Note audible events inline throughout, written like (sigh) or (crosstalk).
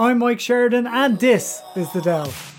I'm Mike Sheridan, and this is The Delve.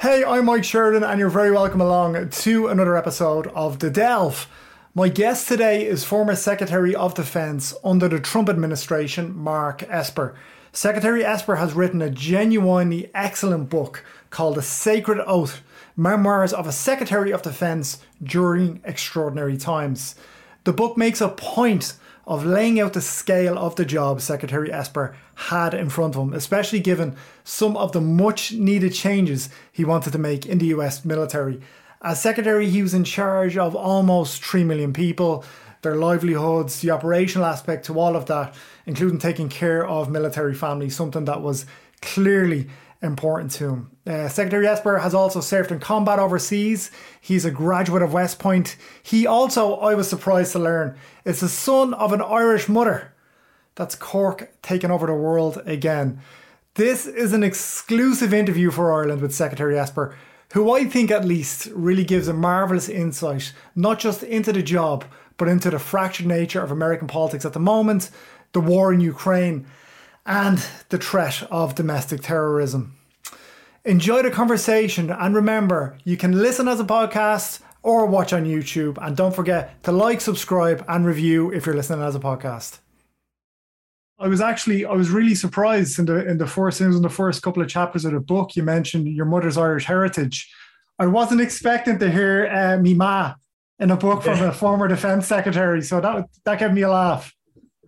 Hey, I'm Mike Sheridan, and you're very welcome along to another episode of The Delve. My guest today is former Secretary of Defense under the Trump administration, Mark Esper. Secretary Esper has written a genuinely excellent book called The Sacred Oath Memoirs of a Secretary of Defense During Extraordinary Times. The book makes a point of laying out the scale of the job Secretary Esper had in front of him, especially given some of the much needed changes he wanted to make in the US military. As Secretary, he was in charge of almost 3 million people, their livelihoods, the operational aspect to all of that, including taking care of military families, something that was clearly important to him. Uh, Secretary Esper has also served in combat overseas. He's a graduate of West Point. He also, I was surprised to learn, is the son of an Irish mother. That's Cork taking over the world again. This is an exclusive interview for Ireland with Secretary Esper, who I think at least really gives a marvellous insight, not just into the job, but into the fractured nature of American politics at the moment, the war in Ukraine, and the threat of domestic terrorism. Enjoy the conversation and remember, you can listen as a podcast or watch on YouTube. And don't forget to like, subscribe, and review if you're listening as a podcast. I was actually I was really surprised in the in the first in the first couple of chapters of the book you mentioned your mother's Irish heritage. I wasn't expecting to hear uh, me ma in a book from a former defense secretary, so that that gave me a laugh.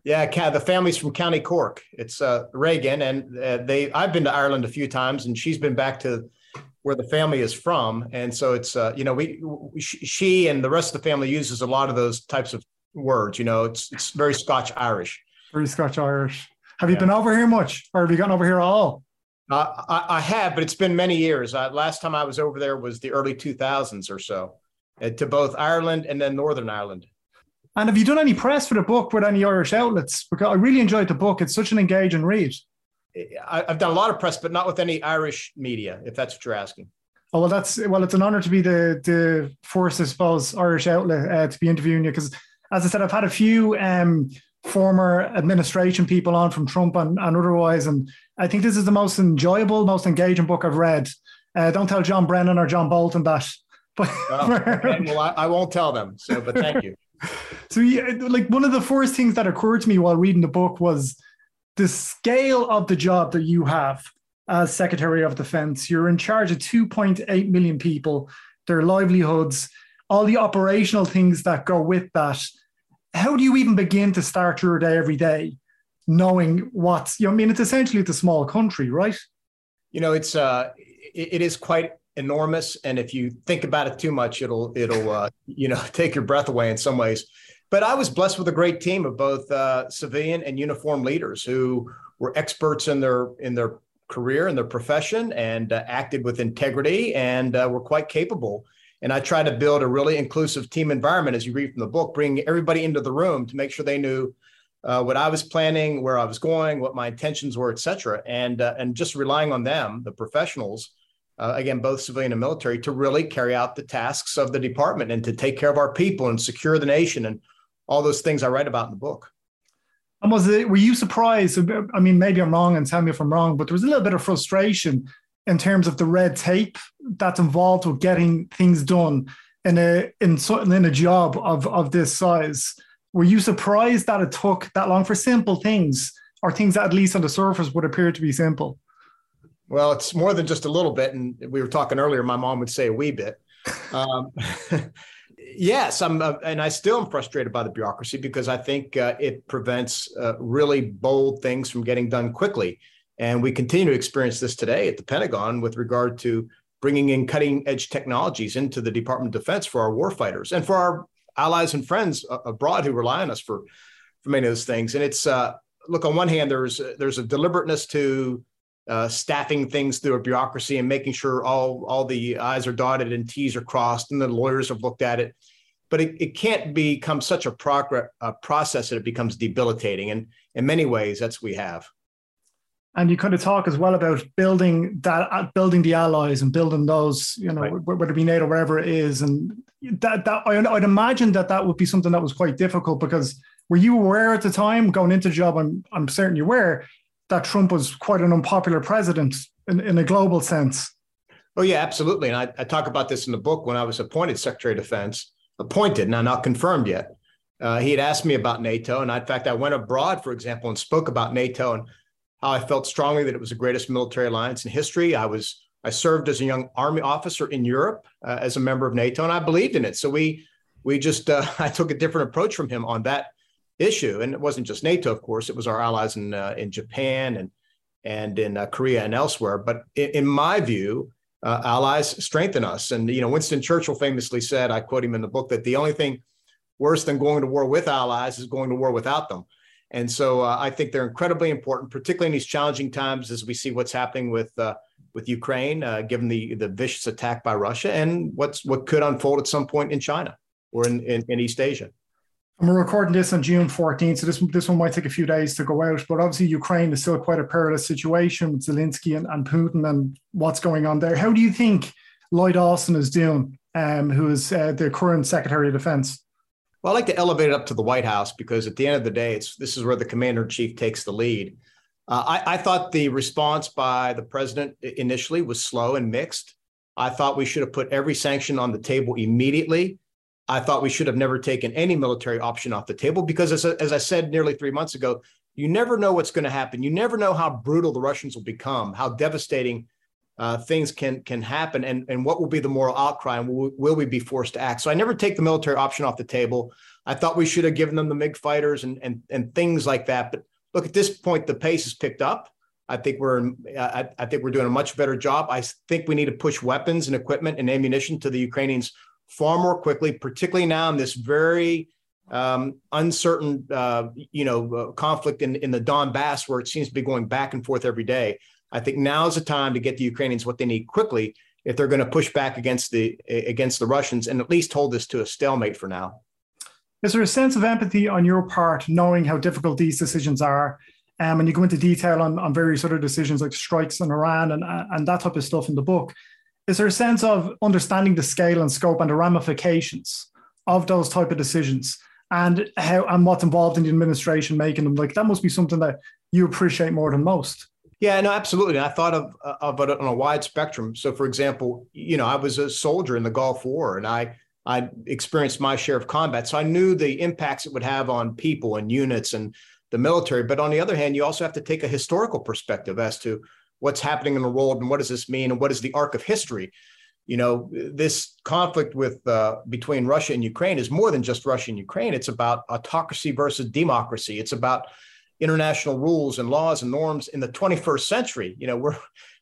Yeah, the family's from County Cork. It's uh, Reagan, and uh, they. I've been to Ireland a few times, and she's been back to where the family is from, and so it's uh, you know we, we she and the rest of the family uses a lot of those types of words. You know, it's it's very Scotch Irish. Very Scotch Irish. Have you been over here much, or have you gotten over here at all? Uh, I, I, have, but it's been many years. Uh, last time I was over there was the early 2000s or so, uh, to both Ireland and then Northern Ireland. And have you done any press for the book with any Irish outlets? Because I really enjoyed the book. It's such an engaging read. I, have done a lot of press, but not with any Irish media, if that's what you're asking. Oh well, that's well. It's an honour to be the the first, I suppose, Irish outlet uh, to be interviewing you. Because, as I said, I've had a few um, former administration people on from Trump and, and otherwise, and I think this is the most enjoyable, most engaging book I've read. Uh, don't tell John Brennan or John Bolton that. (laughs) But oh, okay. well, I, I, won't tell them. So, but thank you. (laughs) so, yeah, like one of the first things that occurred to me while reading the book was the scale of the job that you have as Secretary of Defense. You're in charge of 2.8 million people, their livelihoods, all the operational things that go with that. How do you even begin to start your day every day, knowing what's? You know, I mean, it's essentially a small country, right? You know, it's uh, it, it is quite enormous, and if you think about it too much, it'll it'll uh, you know (laughs) take your breath away in some ways. But I was blessed with a great team of both uh, civilian and uniform leaders who were experts in their in their career and their profession and uh, acted with integrity and uh, were quite capable. And I tried to build a really inclusive team environment, as you read from the book, bring everybody into the room to make sure they knew uh, what I was planning, where I was going, what my intentions were, et cetera, and uh, and just relying on them, the professionals, uh, again, both civilian and military, to really carry out the tasks of the department and to take care of our people and secure the nation and all those things I write about in the book. And was it, were you surprised? I mean, maybe I'm wrong and tell me if I'm wrong, but there was a little bit of frustration in terms of the red tape that's involved with getting things done in a in, in a job of, of this size. Were you surprised that it took that long for simple things or things that at least on the surface would appear to be simple? Well, it's more than just a little bit. And we were talking earlier, my mom would say a wee bit. (laughs) Um, (laughs) Yes, I'm, uh, and I still am frustrated by the bureaucracy because I think uh, it prevents uh, really bold things from getting done quickly. And we continue to experience this today at the Pentagon with regard to bringing in cutting edge technologies into the Department of Defense for our warfighters and for our allies and friends abroad who rely on us for, for many of those things. And it's uh, look on one hand, there's there's a deliberateness to uh, staffing things through a bureaucracy and making sure all all the I's are dotted and T's are crossed, and the lawyers have looked at it. but it, it can't become such a process that it becomes debilitating. And in many ways, that's what we have. And you kind of talk as well about building that, uh, building the allies and building those, you know, right. whether it be NATO, wherever it is. And that, that I, I'd imagine that that would be something that was quite difficult because were you aware at the time going into the job? I'm, I'm certain you were that Trump was quite an unpopular president in, in a global sense. Oh yeah, absolutely. And I, I talk about this in the book when I was appointed Secretary of Defense appointed, now not confirmed yet. Uh, he had asked me about NATO, and I, in fact, I went abroad, for example, and spoke about NATO and how I felt strongly that it was the greatest military alliance in history. I was I served as a young army officer in Europe uh, as a member of NATO, and I believed in it. So we we just uh, (laughs) I took a different approach from him on that issue, and it wasn't just NATO, of course. It was our allies in uh, in Japan and and in uh, Korea and elsewhere. But in, in my view, uh, allies strengthen us. And you know, Winston Churchill famously said, I quote him in the book, that the only thing worse than going to war with allies is going to war without them. And so uh, I think they're incredibly important, particularly in these challenging times as we see what's happening with uh, with Ukraine, uh, given the the vicious attack by Russia, and what's what could unfold at some point in China or in, in, in East Asia. And we're recording this on June 14th, so this this one might take a few days to go out. But obviously, Ukraine is still quite a perilous situation with Zelensky and, and Putin and what's going on there. How do you think Lloyd Austin is doing, um, who is uh, the current Secretary of Defense? Well, I like to elevate it up to the White House because at the end of the day, it's this is where the commander in chief takes the lead. Uh, I, I thought the response by the president initially was slow and mixed. I thought we should have put every sanction on the table immediately. I thought we should have never taken any military option off the table because, as, as I said nearly three months ago, you never know what's going to happen. You never know how brutal the Russians will become, how devastating uh, things can can happen, and, and what will be the moral outcry, and will, will we be forced to act? So I never take the military option off the table. I thought we should have given them the MiG fighters and and and things like that. But look, at this point, the pace has picked up. I think we're I, I think we're doing a much better job. I think we need to push weapons and equipment and ammunition to the Ukrainians far more quickly, particularly now in this very um, uncertain, uh, you know, uh, conflict in, in the Donbass, where it seems to be going back and forth every day. I think now is the time to get the Ukrainians what they need quickly if they're going to push back against the against the Russians and at least hold this to a stalemate for now. Is there a sense of empathy on your part, knowing how difficult these decisions are? Um, and you go into detail on, on various other decisions like strikes in Iran and, and that type of stuff in the book is there a sense of understanding the scale and scope and the ramifications of those type of decisions and how and what's involved in the administration making them like that must be something that you appreciate more than most yeah no absolutely. I thought of, of it on a wide spectrum. So for example you know i was a soldier in the gulf war and i i experienced my share of combat. So i knew the impacts it would have on people and units and the military. But on the other hand you also have to take a historical perspective as to what's happening in the world and what does this mean and what is the arc of history? You know this conflict with uh, between russia and ukraine is more than just russia and ukraine. It's about autocracy versus democracy. It's about international rules and laws and norms in the 21st century you know we're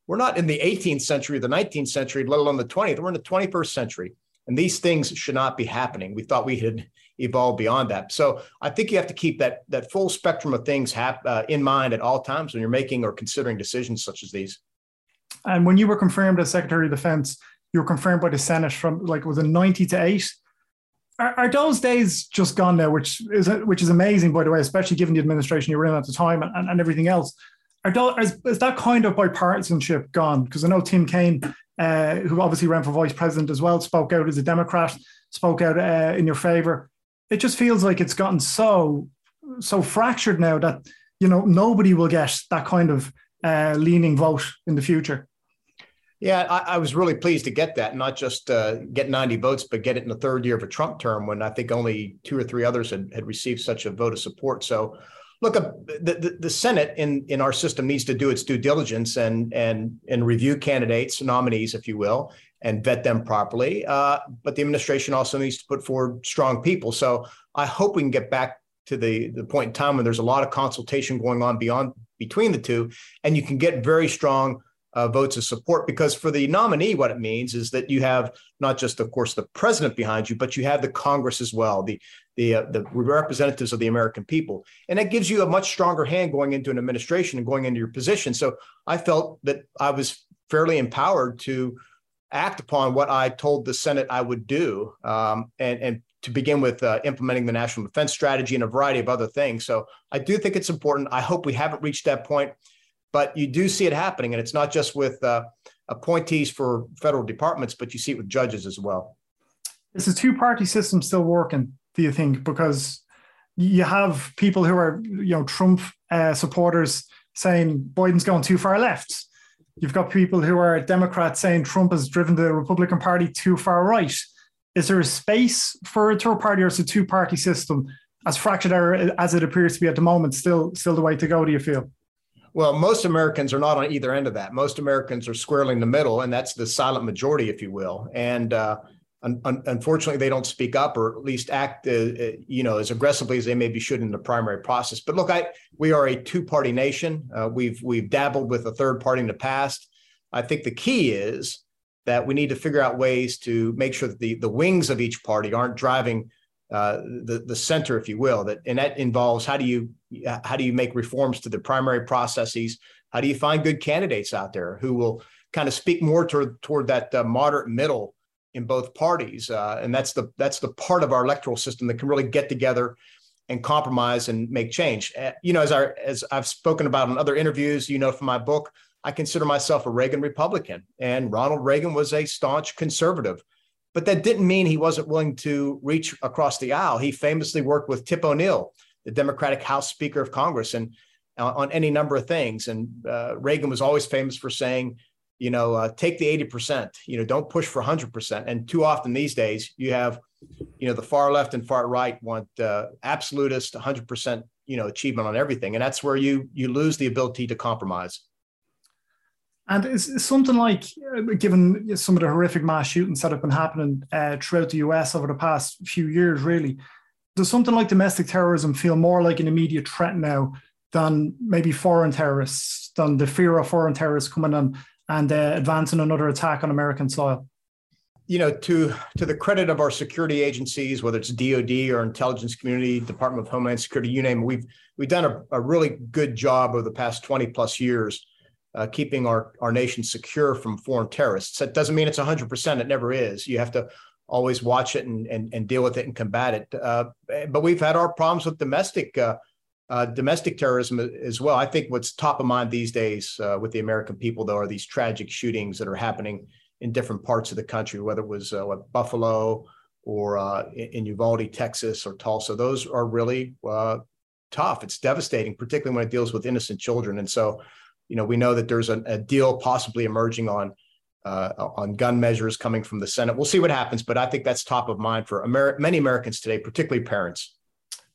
we're not in the 18th century the 19th century let alone the 20th we're in the 21st century and these things should not be happening we thought we had evolved beyond that. So I think you have to keep that that full spectrum of things hap, uh, in mind at all times when you're making or considering decisions such as these. And when you were confirmed as Secretary of Defense, you were confirmed by the Senate from like was it 90 to 8? Are, are those days just gone now, which is which is amazing, by the way, especially given the administration you were in at the time and, and everything else. Are those, is, is that kind of bipartisanship gone? Because I know Tim Kaine, uh, who obviously ran for vice president as well, spoke out as a Democrat, spoke out uh, in your favor it just feels like it's gotten so so fractured now that you know nobody will get that kind of uh, leaning vote in the future. Yeah, I, I, was really pleased to get that, not just uh, get 90 votes, but get it in the third year of a Trump term when I think only two or three others had, had received such a vote of support. So, look, uh, the, the, the Senate in, in our system needs to do its due diligence and and and review candidates, nominees, if you will, and vet them properly. Uh, but the administration also needs to put forward strong people. So I hope we can get back to the, the point in time when there's a lot of consultation going on beyond between the two, and you can get very strong uh, votes of support because for the nominee, what it means is that you have not just, of course, the president behind you, but you have the Congress as well, the the uh, the representatives of the American people, and that gives you a much stronger hand going into an administration and going into your position. So I felt that I was fairly empowered to act upon what I told the Senate I would do, um, and and to begin with uh, implementing the national defense strategy and a variety of other things. So I do think it's important. I hope we haven't reached that point, but you do see it happening, and it's not just with uh, appointees for federal departments, but you see it with judges as well. Is the two-party system still working? Do you think because you have people who are you know Trump uh, supporters saying Biden's going too far left. You've got people who are Democrats saying Trump has driven the Republican Party too far right. Is there a space for a third party or is a two party system as fractured as it appears to be at the moment still still the way to go? Do you feel? Well, most Americans are not on either end of that. Most Americans are squarely in the middle, and that's the silent majority, if you will. And uh, un- un- unfortunately, they don't speak up or at least act, uh, uh, you know, as aggressively as they maybe should in the primary process. But look, I we are a two-party nation. Uh, we've we've dabbled with a third party in the past. I think the key is that we need to figure out ways to make sure that the, the wings of each party aren't driving uh, the, the center, if you will. That and that involves how do you how do you make reforms to the primary processes? How do you find good candidates out there who will kind of speak more toward toward that uh, moderate middle in both parties? Uh, and that's the that's the part of our electoral system that can really get together and compromise and make change. Uh, you know, as I as I've spoken about in other interviews, you know, from my book, I consider myself a Reagan Republican, and Ronald Reagan was a staunch conservative. But that didn't mean he wasn't willing to reach across the aisle. He famously worked with Tip O'Neill, the Democratic House Speaker of Congress, and uh, on any number of things. And uh, Reagan was always famous for saying, you know, uh, take the 80%, you know, don't push for 100%. And too often these days, you have, you know, the far left and far right want uh, absolutist 100%, you know, achievement on everything. And that's where you you lose the ability to compromise. And it's, something like, uh, given some of the horrific mass shootings that have been happening uh, throughout the US over the past few years, really, does something like domestic terrorism feel more like an immediate threat now than maybe foreign terrorists, than the fear of foreign terrorists coming in and uh, advancing another attack on American soil? you know, to to the credit of our security agencies, whether it's DoD or intelligence community, Department of Homeland Security, you name it, we've we've done a, a really good job over the past 20 plus years uh, keeping our, our nation secure from foreign terrorists. That doesn't mean it's 100%. It never is. You have to always watch it and, and, and deal with it and combat it. Uh, but we've had our problems with domestic uh, uh domestic terrorism as well. I think what's top of mind these days uh, with the American people, though, are these tragic shootings that are happening in different parts of the country, whether it was uh, what, Buffalo or in Uvalde, Texas, or Tulsa. Those are really tough. It's devastating, particularly when it deals with innocent children. And so you know, we know that there's a, a deal possibly emerging on uh, on gun measures coming from the Senate. We'll see what happens, but I think that's top of mind for many Americans today, particularly parents.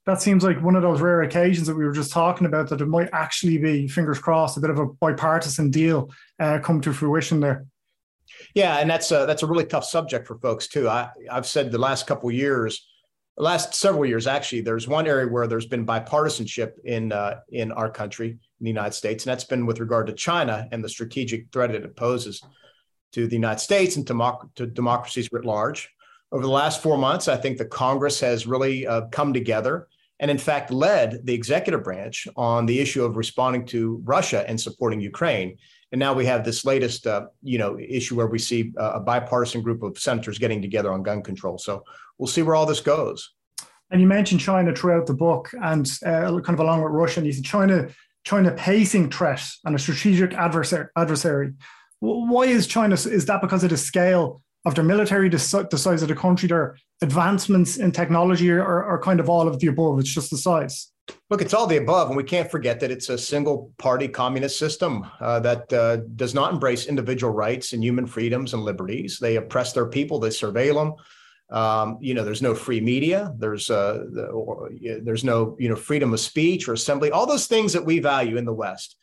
That seems like one of those rare occasions that we were just talking about that it might actually be, fingers crossed, a bit of a bipartisan deal uh, come to fruition there. Yeah, and that's a, that's a really tough subject for folks too. I, I've said the last couple years, last several years actually, there's one area where there's been bipartisanship in uh, in our country, in the United States, and that's been with regard to China and the strategic threat it poses to the United States and to, democracies writ large. Over the last four months, I think the Congress has really uh, come together and, in fact, led the executive branch on the issue of responding to Russia and supporting Ukraine. And now we have this latest, uh, you know, issue where we see uh, a bipartisan group of senators getting together on gun control. So we'll see where all this goes. And you mentioned China throughout the book, and uh, kind of along with Russia. And you said China China pacing threat and a strategic adversary. adversary. Why is China? Is that because of the scale of their military, the, size of the country, their advancements in technology, or, or kind of all of the above? It's just the size. Look, it's all the above, and we can't forget that it's a single-party communist system uh, that uh, does not embrace individual rights and human freedoms and liberties. They oppress their people. They surveil them. Um, you know, there's no free media. There's uh, the, or, there's no you know freedom of speech or assembly. All those things that we value in the West,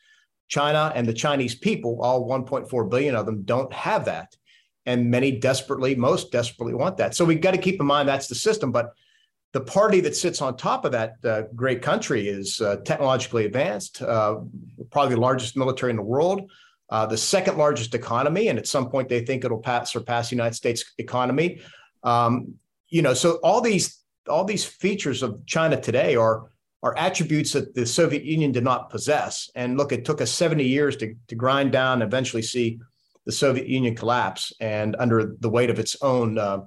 China and the Chinese people, all 1.4 billion of them, don't have that, and many desperately, most desperately want that. So we've got to keep in mind that's the system. But the party that sits on top of that uh, great country is uh, technologically advanced, uh, probably the largest military in the world. Uh, the second largest economy, and at some point they think it'll pass, surpass the United States economy. Um, you know, so all these all these features of China today are are attributes that the Soviet Union did not possess. And look, it took us 70 years to, to grind down, and eventually see the Soviet Union collapse, and under the weight of its own, uh,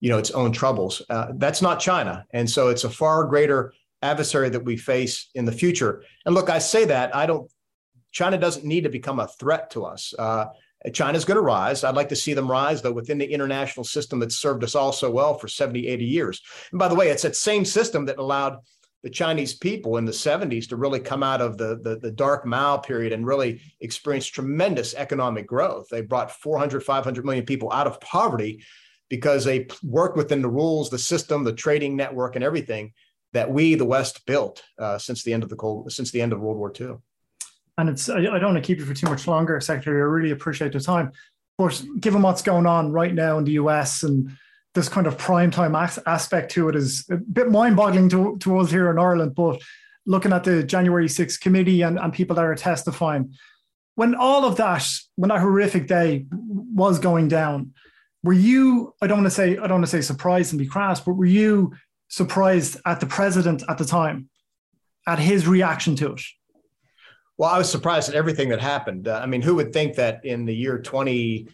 you know its own troubles. Uh, that's not China, and so it's a far greater adversary that we face in the future. And look, I say that I don't. China doesn't need to become a threat to us. Uh, China's going to rise. I'd like to see them rise, though, within the international system that served us all so well for 70, 80 years. And by the way, it's that same system that allowed the Chinese people in the 70s to really come out of the, the, the, dark Mao period and really experience tremendous economic growth. They brought 400, 500 million people out of poverty because they worked within the rules, the system, the trading network, and everything that we, the West, built uh, since the end of the cold, since the end of World War II. And it's I, don't want to keep you for too much longer, Secretary. I really appreciate the time. But given what's going on right now in the US and this kind of prime time aspect to it is a bit mind-boggling to, to us here in Ireland. But looking at the January 6th committee and, and people that are testifying, when all of that, when that horrific day was going down, were you, I don't want to say, I don't want to say surprised and be crass, but were you surprised at the president at the time, at his reaction to it? Well, I was surprised at everything that happened. Uh, I mean, who would think that in the year 20,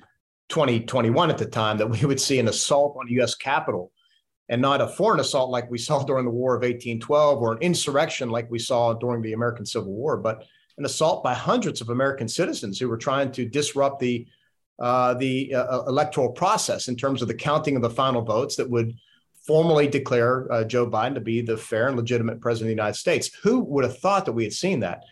2021 at the time that we would see an assault on the U.S. Capitol and not a foreign assault like we saw (laughs) during the War of 1812 or an insurrection like we saw during the American Civil War, but an assault by hundreds of American citizens who were trying to disrupt the uh, the uh, uh electoral process in terms of the counting of the final votes that would formally declare uh, Joe Biden to be the fair and legitimate president of the United States. Who would have thought that we had seen that?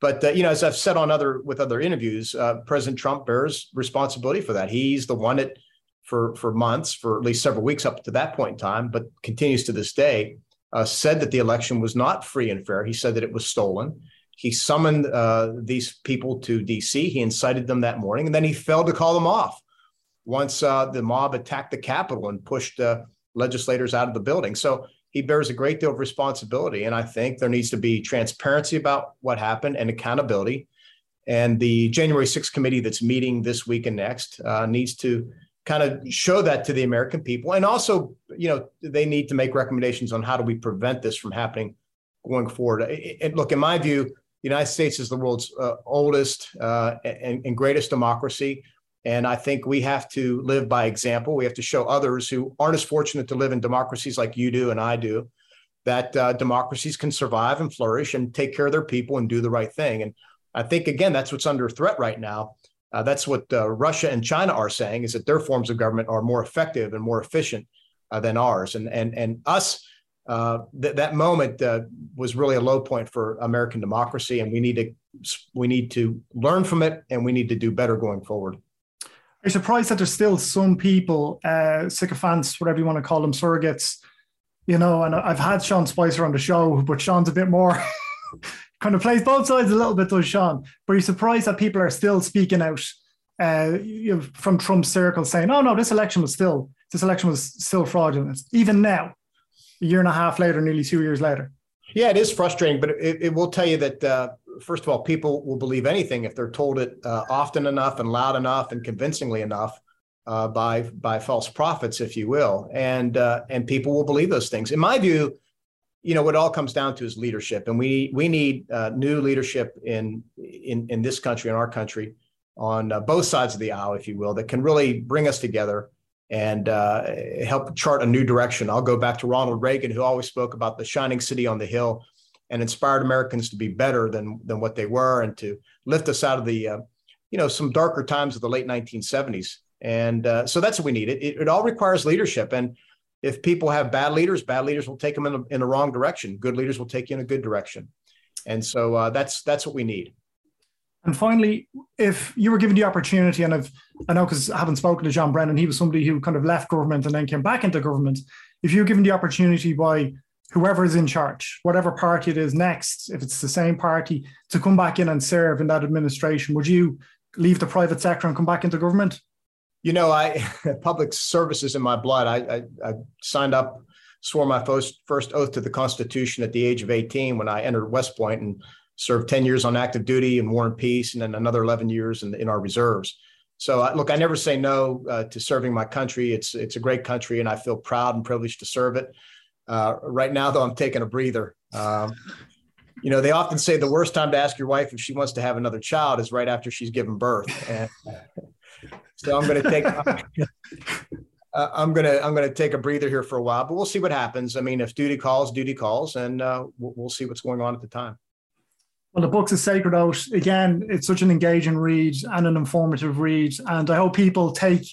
But uh, you know, as I've said on other with other interviews, uh, President Trump bears responsibility for that. He's the one that, for for months, for at least several weeks up to that point in time, but continues to this day, uh, said that the election was not free and fair. He said that it was stolen. He summoned uh, these people to D.C. He incited them that morning, and then he failed to call them off once uh, the mob attacked the Capitol and pushed uh, legislators out of the building. So he bears a great deal of responsibility. And I think there needs to be transparency about what happened and accountability. And the January 6th committee that's meeting this week and next uh, needs to kind of show that to the American people. And also, you know, they need to make recommendations on how do we prevent this from happening going forward. And look, in my view, the United States is the world's uh, oldest uh, and, and greatest democracy. And I think we have to live by example. We have to show others who aren't as fortunate to live in democracies like you do and I do that uh, democracies can survive and flourish and take care of their people and do the right thing. And I think, again, that's what's under threat right now. Uh, that's what uh, Russia and China are saying is that their forms of government are more effective and more efficient uh, than ours. And, and, and us, uh, th- that moment uh, was really a low point for American democracy. And we need to, we need to learn from it and we need to do better going forward. I'm surprised that there's still some people, uh, sycophants, whatever you want to call them, surrogates, you know. And I've had Sean Spicer on the show, but Sean's a bit more (laughs) kind of plays both sides a little bit, does Sean? But he's surprised that people are still speaking out uh, you know, from Trump's circle saying, oh, no, this election was still, this election was still fraudulent, even now, a year and a half later, nearly two years later. Yeah, it is frustrating, but it, it will tell you that uh, first of all, people will believe anything if they're told it uh, often enough and loud enough and convincingly enough uh, by by false prophets, if you will, and uh, and people will believe those things. In my view, you know, what it all comes down to is leadership, and we we need uh, new leadership in in in this country, in our country, on uh, both sides of the aisle, if you will, that can really bring us together and uh, help chart a new direction. I'll go back to Ronald Reagan, who always spoke about the shining city on the hill and inspired Americans to be better than than what they were and to lift us out of the uh, you know some darker times of the late 1970s. And uh, so that's what we need. It, it, it all requires leadership. And if people have bad leaders, bad leaders will take them in, a, in the wrong direction. Good leaders will take you in a good direction. And so uh, that's that's what we need. And finally, if you were given the opportunity, and I've I know because I haven't spoken to John Brennan, he was somebody who kind of left government and then came back into government. If you were given the opportunity by whoever is in charge, whatever party it is next, if it's the same party, to come back in and serve in that administration? Would you leave the private sector and come back into government? You know, I (laughs) public service is in my blood. I, I, I signed up, swore my first, first oath to the Constitution at the age of 18 when I entered West Point and served 10 years on active duty in War and Peace, and then another 11 years in, in our reserves. So, uh, look, I never say no uh, to serving my country. It's it's a great country, and I feel proud and privileged to serve it. Uh, right now, though, I'm taking a breather. Um, you know, they often say the worst time to ask your wife if she wants to have another child is right after she's given birth. And so I'm going to take. uh, I'm gonna I'm gonna take a breather here for a while, but we'll see what happens. I mean, if duty calls, duty calls, and uh, we'll, we'll see what's going on at the time. Well, the book's a sacred oath. Again, it's such an engaging read and an informative read, and I hope people take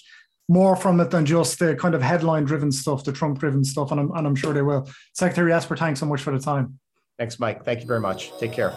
more from it than just the kind of headline-driven stuff, the Trump-driven stuff, and I'm, and I'm sure they will. Secretary Esper, thanks so much for the time. Thanks, Mike. Thank you very much. Take care.